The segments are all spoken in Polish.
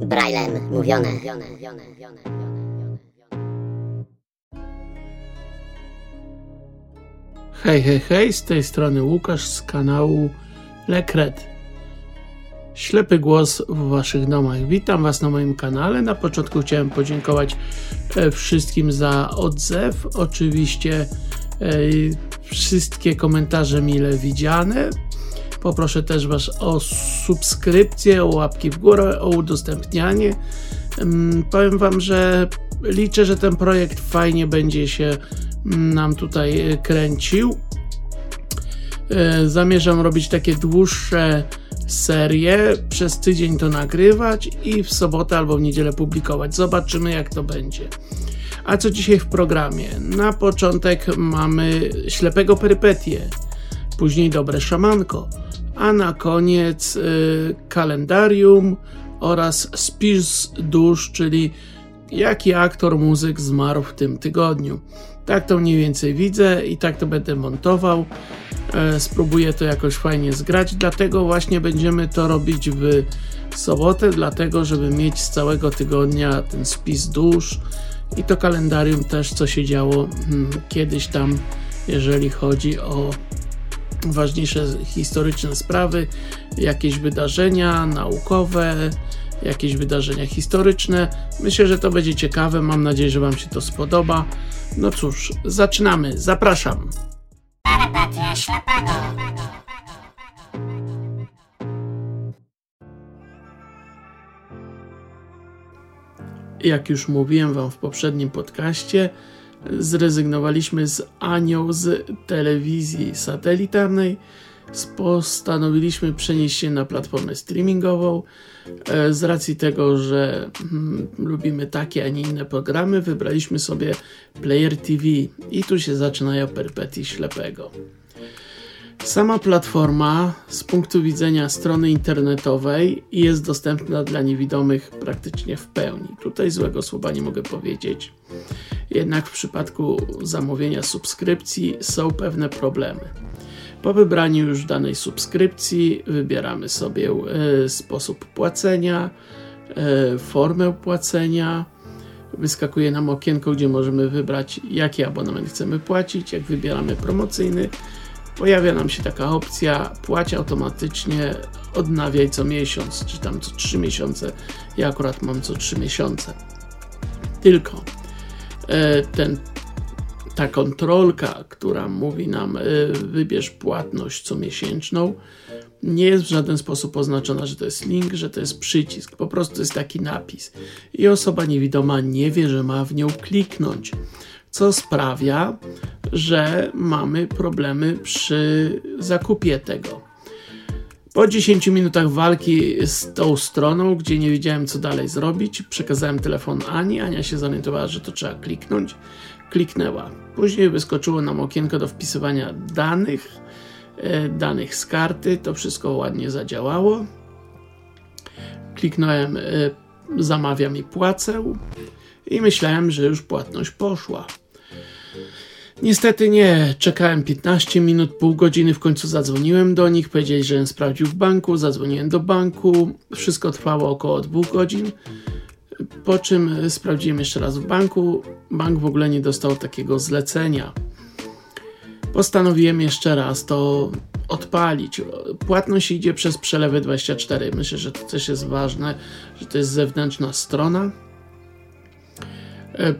Braillem mówione. Hej, hej, hej, z tej strony Łukasz z kanału Lekret. Ślepy głos w waszych domach. Witam was na moim kanale. Na początku chciałem podziękować e, wszystkim za odzew. Oczywiście e, wszystkie komentarze mile widziane. Poproszę też Was o subskrypcję, o łapki w górę, o udostępnianie. Powiem Wam, że liczę, że ten projekt fajnie będzie się nam tutaj kręcił. E, zamierzam robić takie dłuższe serie, przez tydzień to nagrywać i w sobotę albo w niedzielę publikować. Zobaczymy, jak to będzie. A co dzisiaj w programie? Na początek mamy ślepego perypetię, później dobre szamanko, a na koniec y, kalendarium oraz spis dusz, czyli jaki aktor, muzyk zmarł w tym tygodniu. Tak to mniej więcej widzę i tak to będę montował. E, spróbuję to jakoś fajnie zgrać, dlatego właśnie będziemy to robić w sobotę, dlatego żeby mieć z całego tygodnia ten spis dusz i to kalendarium też, co się działo hmm, kiedyś tam, jeżeli chodzi o ważniejsze historyczne sprawy, jakieś wydarzenia naukowe, jakieś wydarzenia historyczne. Myślę, że to będzie ciekawe. Mam nadzieję, że Wam się to spodoba. No cóż, zaczynamy. Zapraszam. Jak już mówiłem Wam w poprzednim podcaście, zrezygnowaliśmy z Anią z telewizji satelitarnej. Postanowiliśmy przenieść się na platformę streamingową. E, z racji tego, że hmm, lubimy takie, a nie inne programy, wybraliśmy sobie Player TV i tu się zaczynają perpetii ślepego. Sama platforma z punktu widzenia strony internetowej jest dostępna dla niewidomych praktycznie w pełni. Tutaj złego słowa nie mogę powiedzieć. Jednak w przypadku zamówienia subskrypcji są pewne problemy. Po wybraniu już danej subskrypcji wybieramy sobie e, sposób płacenia, e, formę płacenia. Wyskakuje nam okienko, gdzie możemy wybrać jaki abonament chcemy płacić. Jak wybieramy promocyjny, pojawia nam się taka opcja płać automatycznie, odnawiaj co miesiąc, czy tam co 3 miesiące. Ja akurat mam co 3 miesiące. Tylko ten, ta kontrolka, która mówi nam e, wybierz płatność comiesięczną, nie jest w żaden sposób oznaczona, że to jest link, że to jest przycisk. Po prostu jest taki napis. I osoba niewidoma nie wie, że ma w nią kliknąć co sprawia, że mamy problemy przy zakupie tego. Po 10 minutach walki z tą stroną, gdzie nie wiedziałem co dalej zrobić, przekazałem telefon Ani. Ania się zorientowała, że to trzeba kliknąć. Kliknęła. Później wyskoczyło nam okienko do wpisywania danych, e, danych z karty. To wszystko ładnie zadziałało. Kliknąłem e, zamawiam i płacę i myślałem, że już płatność poszła. Niestety nie, czekałem 15 minut, pół godziny, w końcu zadzwoniłem do nich, powiedzieli, że sprawdził w banku, zadzwoniłem do banku, wszystko trwało około dwóch godzin, po czym sprawdziłem jeszcze raz w banku, bank w ogóle nie dostał takiego zlecenia. Postanowiłem jeszcze raz to odpalić. Płatność idzie przez przelewy 24. Myślę, że to też jest ważne, że to jest zewnętrzna strona. E,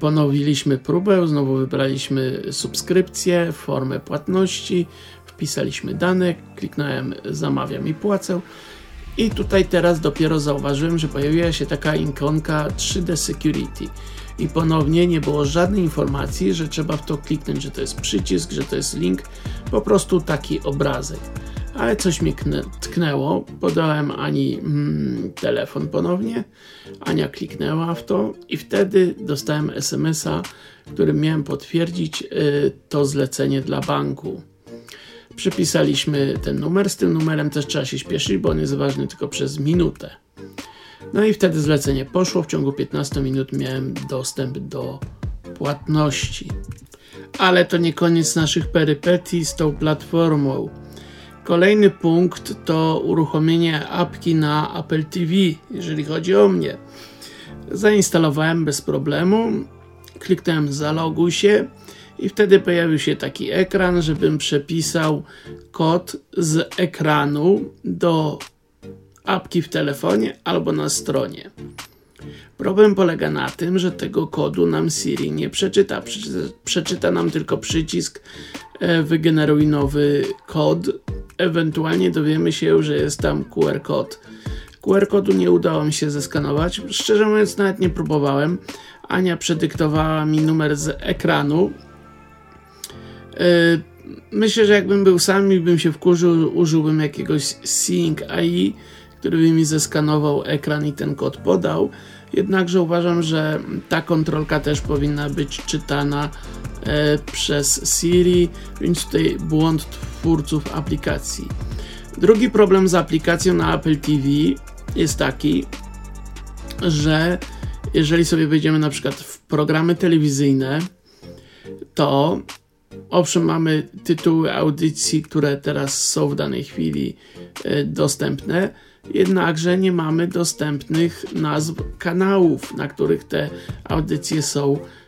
ponowiliśmy próbę, znowu wybraliśmy subskrypcję, formę płatności, wpisaliśmy dane, kliknąłem zamawiam i płacę. I tutaj teraz dopiero zauważyłem, że pojawiła się taka ikonka 3D Security. I ponownie nie było żadnej informacji, że trzeba w to kliknąć, że to jest przycisk, że to jest link, po prostu taki obrazek ale coś mnie tknęło. Podałem Ani mm, telefon ponownie. Ania kliknęła w to i wtedy dostałem SMS-a, którym miałem potwierdzić y, to zlecenie dla banku. Przypisaliśmy ten numer. Z tym numerem też trzeba się śpieszyć, bo on jest ważny tylko przez minutę. No i wtedy zlecenie poszło. W ciągu 15 minut miałem dostęp do płatności. Ale to nie koniec naszych perypetii z tą platformą Kolejny punkt to uruchomienie apki na Apple TV, jeżeli chodzi o mnie. Zainstalowałem bez problemu, kliknąłem zaloguj się i wtedy pojawił się taki ekran, żebym przepisał kod z ekranu do apki w telefonie albo na stronie. Problem polega na tym, że tego kodu nam Siri nie przeczyta. Przeczyta, przeczyta nam tylko przycisk e, wygeneruj nowy kod. Ewentualnie dowiemy się, że jest tam QR kod. QR kodu nie udało mi się zeskanować. Szczerze mówiąc, nawet nie próbowałem. Ania przedyktowała mi numer z ekranu. E, myślę, że jakbym był sam i bym się wkurzył, użyłbym jakiegoś Seeing AI, który by mi zeskanował ekran i ten kod podał. Jednakże uważam, że ta kontrolka też powinna być czytana e, przez Siri, więc tutaj błąd twórców aplikacji. Drugi problem z aplikacją na Apple TV jest taki, że jeżeli sobie wejdziemy na przykład w programy telewizyjne, to owszem mamy tytuły audycji, które teraz są w danej chwili e, dostępne, jednakże nie mamy dostępnych nazw kanałów, na których te audycje są e,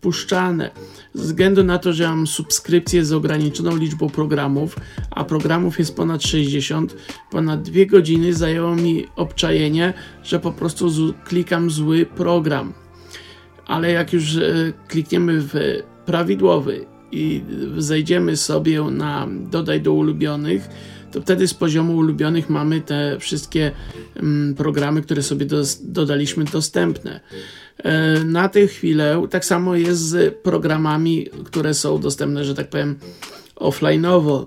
puszczane. Ze względu na to, że mam subskrypcję z ograniczoną liczbą programów, a programów jest ponad 60, ponad dwie godziny zajęło mi obczajenie, że po prostu klikam zły program. Ale jak już e, klikniemy w prawidłowy i zejdziemy sobie na dodaj do ulubionych, to wtedy z poziomu ulubionych mamy te wszystkie mm, programy, które sobie do, dodaliśmy dostępne. E, na tę chwilę tak samo jest z programami, które są dostępne, że tak powiem, offline'owo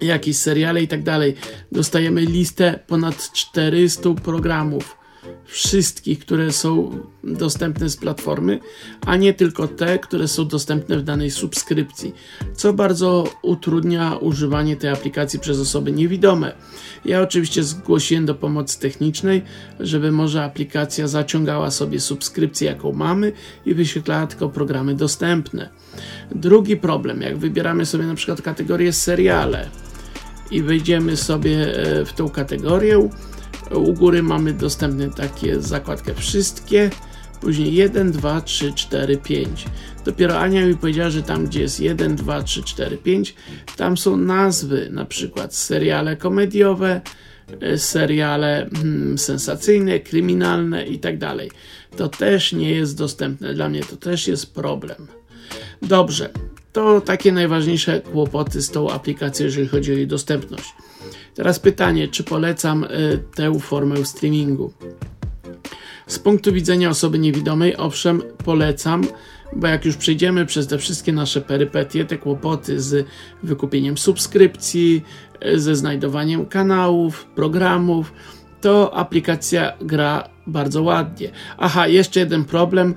jakieś seriale i tak dalej. Dostajemy listę ponad 400 programów wszystkich, które są dostępne z platformy, a nie tylko te, które są dostępne w danej subskrypcji, co bardzo utrudnia używanie tej aplikacji przez osoby niewidome. Ja oczywiście zgłosiłem do pomocy technicznej, żeby może aplikacja zaciągała sobie subskrypcję, jaką mamy i wyświetlała tylko programy dostępne. Drugi problem, jak wybieramy sobie na przykład kategorię seriale i wejdziemy sobie e, w tą kategorię, u góry mamy dostępne takie zakładkę wszystkie, później 1, 2, 3, 4, 5. Dopiero Ania mi powiedziała, że tam gdzie jest 1, 2, 3, 4, 5, tam są nazwy, na przykład seriale komediowe, e, seriale hmm, sensacyjne, kryminalne i tak dalej. To też nie jest dostępne dla mnie, to też jest problem. Dobrze, to takie najważniejsze kłopoty z tą aplikacją, jeżeli chodzi o jej dostępność. Teraz pytanie, czy polecam y, tę formę streamingu? Z punktu widzenia osoby niewidomej, owszem, polecam, bo jak już przejdziemy przez te wszystkie nasze perypetie, te kłopoty z wykupieniem subskrypcji, y, ze znajdowaniem kanałów, programów, to aplikacja gra bardzo ładnie. Aha, jeszcze jeden problem y,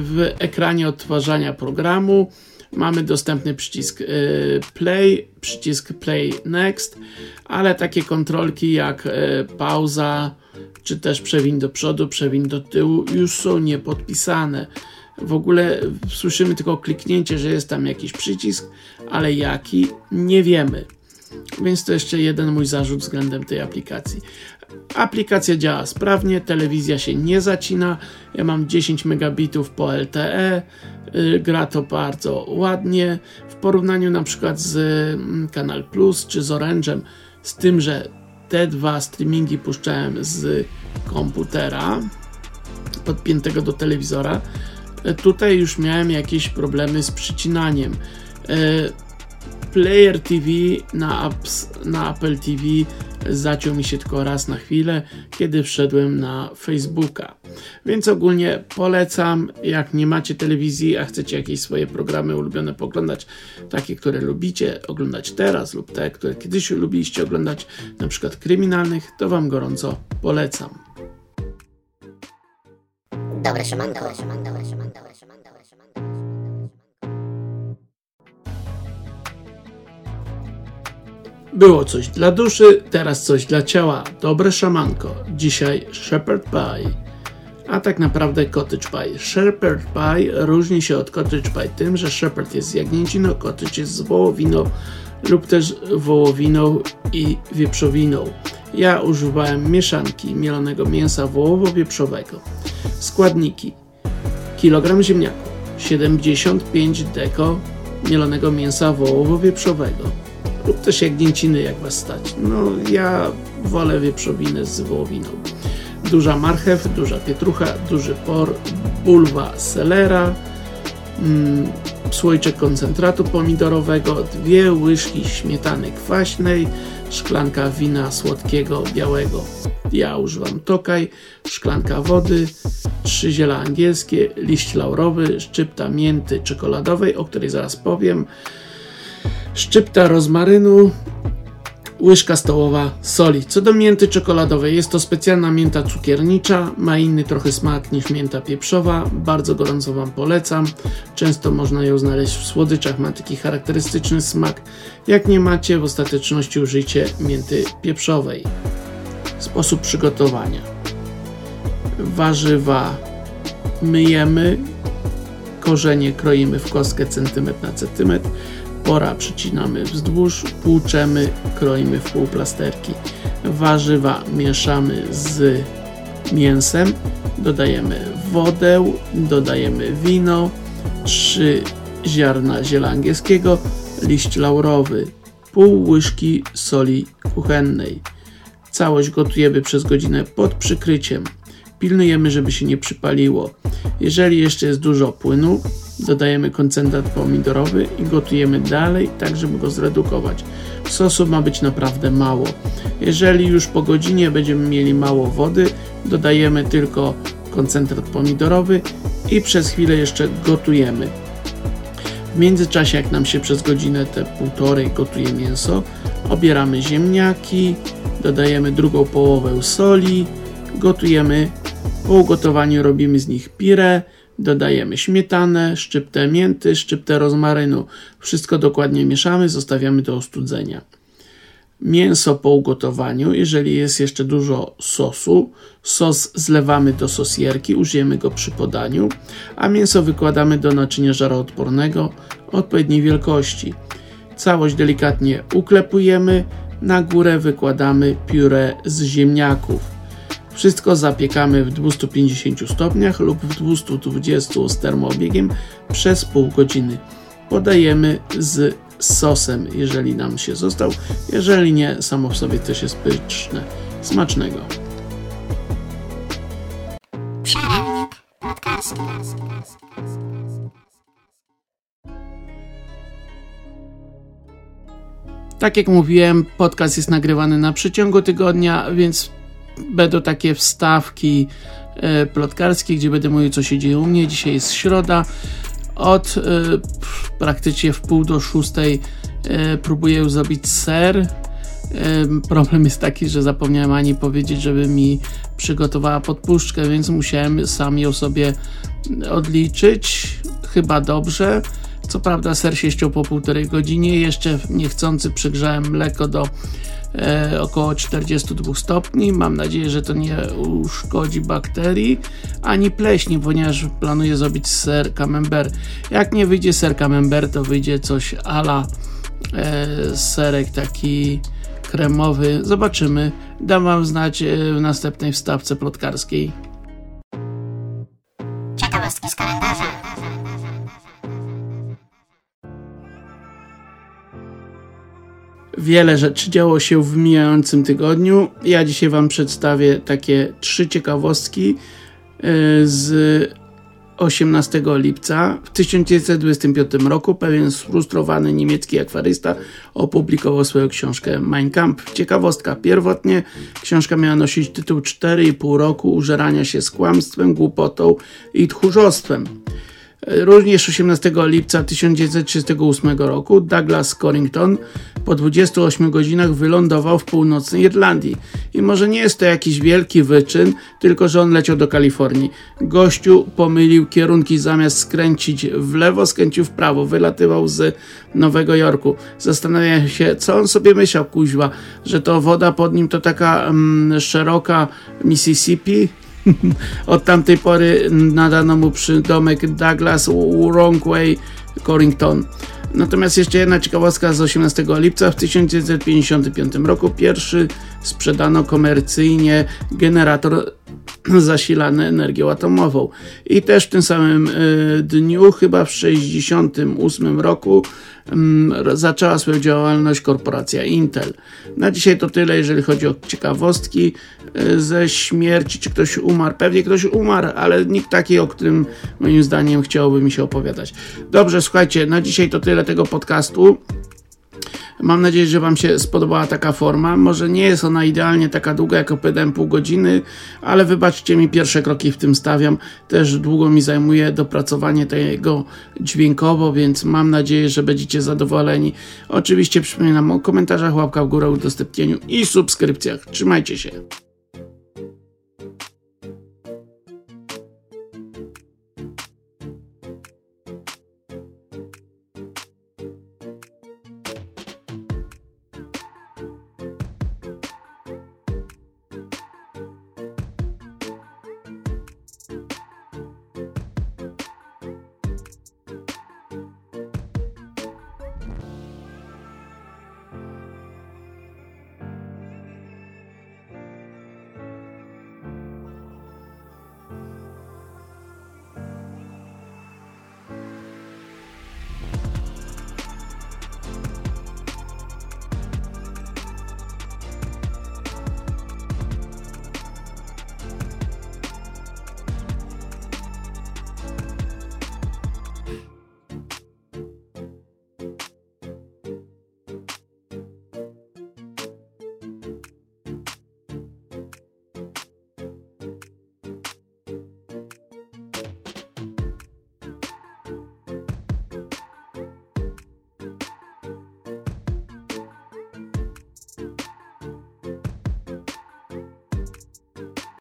w ekranie odtwarzania programu Mamy dostępny przycisk y, play, przycisk play next, ale takie kontrolki jak y, pauza, czy też przewin do przodu, przewin do tyłu już są niepodpisane. W ogóle słyszymy tylko kliknięcie, że jest tam jakiś przycisk, ale jaki nie wiemy. Więc to jeszcze jeden mój zarzut względem tej aplikacji. Aplikacja działa sprawnie, telewizja się nie zacina. Ja mam 10 megabitów po LTE, y, gra to bardzo ładnie. W porównaniu na przykład z mm, Kanal Plus czy z Orange'em, z tym, że te dwa streamingi puszczałem z komputera podpiętego do telewizora, y, tutaj już miałem jakieś problemy z przycinaniem. Y, Player TV na, apps, na Apple TV zaciął mi się tylko raz na chwilę, kiedy wszedłem na Facebooka. Więc ogólnie polecam, jak nie macie telewizji, a chcecie jakieś swoje programy ulubione poglądać, takie, które lubicie oglądać teraz lub te, które kiedyś lubiliście oglądać, na przykład kryminalnych, to Wam gorąco polecam. Dobre siemanko. Było coś dla duszy, teraz coś dla ciała. Dobre szamanko. Dzisiaj shepherd pie. A tak naprawdę cottage pie. Shepherd pie różni się od cottage pie tym, że shepherd jest z jagnięcino, cottage jest z wołowiną lub też wołowiną i wieprzowiną. Ja używałem mieszanki mielonego mięsa wołowo-wieprzowego. Składniki: kilogram ziemniaku, 75 deko mielonego mięsa wołowo-wieprzowego lub też jagnięciny jak was stać. No ja wolę wieprzowinę z wołowiną. Duża marchew, duża pietrucha, duży por, bulwa selera, mm, słoiczek koncentratu pomidorowego, dwie łyżki śmietany kwaśnej, szklanka wina słodkiego białego. Ja używam tokaj, szklanka wody, trzy ziela angielskie, liść laurowy, szczypta mięty czekoladowej, o której zaraz powiem, szczypta rozmarynu, łyżka stołowa soli. Co do mięty czekoladowej, jest to specjalna mięta cukiernicza, ma inny trochę smak niż mięta pieprzowa, bardzo gorąco Wam polecam. Często można ją znaleźć w słodyczach, ma taki charakterystyczny smak. Jak nie macie, w ostateczności użyjcie mięty pieprzowej. Sposób przygotowania. Warzywa myjemy, korzenie kroimy w kostkę centymetr na centymetr, pora przycinamy wzdłuż, płuczemy, kroimy w półplasterki. Warzywa mieszamy z mięsem, dodajemy wodę, dodajemy wino, trzy ziarna ziela angielskiego, liść laurowy, pół łyżki soli kuchennej. Całość gotujemy przez godzinę pod przykryciem. Pilnujemy, żeby się nie przypaliło. Jeżeli jeszcze jest dużo płynu, dodajemy koncentrat pomidorowy i gotujemy dalej, tak żeby go zredukować. Sosu ma być naprawdę mało. Jeżeli już po godzinie będziemy mieli mało wody, dodajemy tylko koncentrat pomidorowy i przez chwilę jeszcze gotujemy. W międzyczasie, jak nam się przez godzinę te półtorej gotuje mięso, obieramy ziemniaki, dodajemy drugą połowę soli, gotujemy. Po ugotowaniu robimy z nich pire, dodajemy śmietanę, szczyptę mięty, szczyptę rozmarynu. Wszystko dokładnie mieszamy, zostawiamy do ostudzenia. Mięso po ugotowaniu, jeżeli jest jeszcze dużo sosu, sos zlewamy do sosierki, użyjemy go przy podaniu, a mięso wykładamy do naczynia żaroodpornego odpowiedniej wielkości. Całość delikatnie uklepujemy, na górę wykładamy pióre z ziemniaków. Wszystko zapiekamy w 250 stopniach lub w 220 z termoobiegiem przez pół godziny. Podajemy z sosem, jeżeli nam się został. Jeżeli nie, samo w sobie też jest pyszne. Smacznego. Podcastu. Tak jak mówiłem, podcast jest nagrywany na przeciągu tygodnia, więc będą takie wstawki e, plotkarskie, gdzie będę mówił, co się dzieje u mnie. Dzisiaj jest środa. Od e, praktycznie w pół do szóstej e, próbuję zrobić ser. Problem jest taki, że zapomniałem Ani powiedzieć, żeby mi przygotowała podpuszczkę, więc musiałem sam ją sobie odliczyć. Chyba dobrze. Co prawda ser się ściął po półtorej godzinie. Jeszcze niechcący przygrzałem mleko do e, około 42 stopni. Mam nadzieję, że to nie uszkodzi bakterii ani pleśni, ponieważ planuję zrobić ser camembert. Jak nie wyjdzie ser camembert, to wyjdzie coś ala e, serek taki kremowy. Zobaczymy. Dam wam znać e, w następnej wstawce plotkarskiej. Ciekawostki z kalendarza. Wiele rzeczy działo się w mijającym tygodniu. Ja dzisiaj Wam przedstawię takie trzy ciekawostki e, z 18 lipca w 1925 roku pewien sfrustrowany niemiecki akwarysta opublikował swoją książkę Mein Kampf. Ciekawostka. Pierwotnie książka miała nosić tytuł 4,5 roku użerania się z kłamstwem, głupotą i tchórzostwem. Również 18 lipca 1938 roku Douglas Corrington po 28 godzinach wylądował w północnej Irlandii. I może nie jest to jakiś wielki wyczyn, tylko że on leciał do Kalifornii. Gościu pomylił kierunki, zamiast skręcić w lewo, skręcił w prawo, wylatywał z Nowego Jorku. Zastanawia się, co on sobie myślał, kuźwa, że to woda pod nim to taka mm, szeroka Mississippi, od tamtej pory nadano mu przydomek Douglas Wrongway Corrington. Natomiast jeszcze jedna ciekawostka z 18 lipca w 1955 roku pierwszy sprzedano komercyjnie generator zasilany energią atomową. I też w tym samym y, dniu, chyba w 1968 roku, y, zaczęła swoją działalność korporacja Intel. Na dzisiaj to tyle, jeżeli chodzi o ciekawostki y, ze śmierci, czy ktoś umarł. Pewnie ktoś umarł, ale nikt taki, o którym moim zdaniem chciałoby mi się opowiadać. Dobrze, słuchajcie, na dzisiaj to tyle tego podcastu. Mam nadzieję, że Wam się spodobała taka forma. Może nie jest ona idealnie taka długa, jak opowiadałem pół godziny, ale wybaczcie mi, pierwsze kroki w tym stawiam. Też długo mi zajmuje dopracowanie tego dźwiękowo, więc mam nadzieję, że będziecie zadowoleni. Oczywiście przypominam o komentarzach, łapkach w górę, udostępnieniu i subskrypcjach. Trzymajcie się.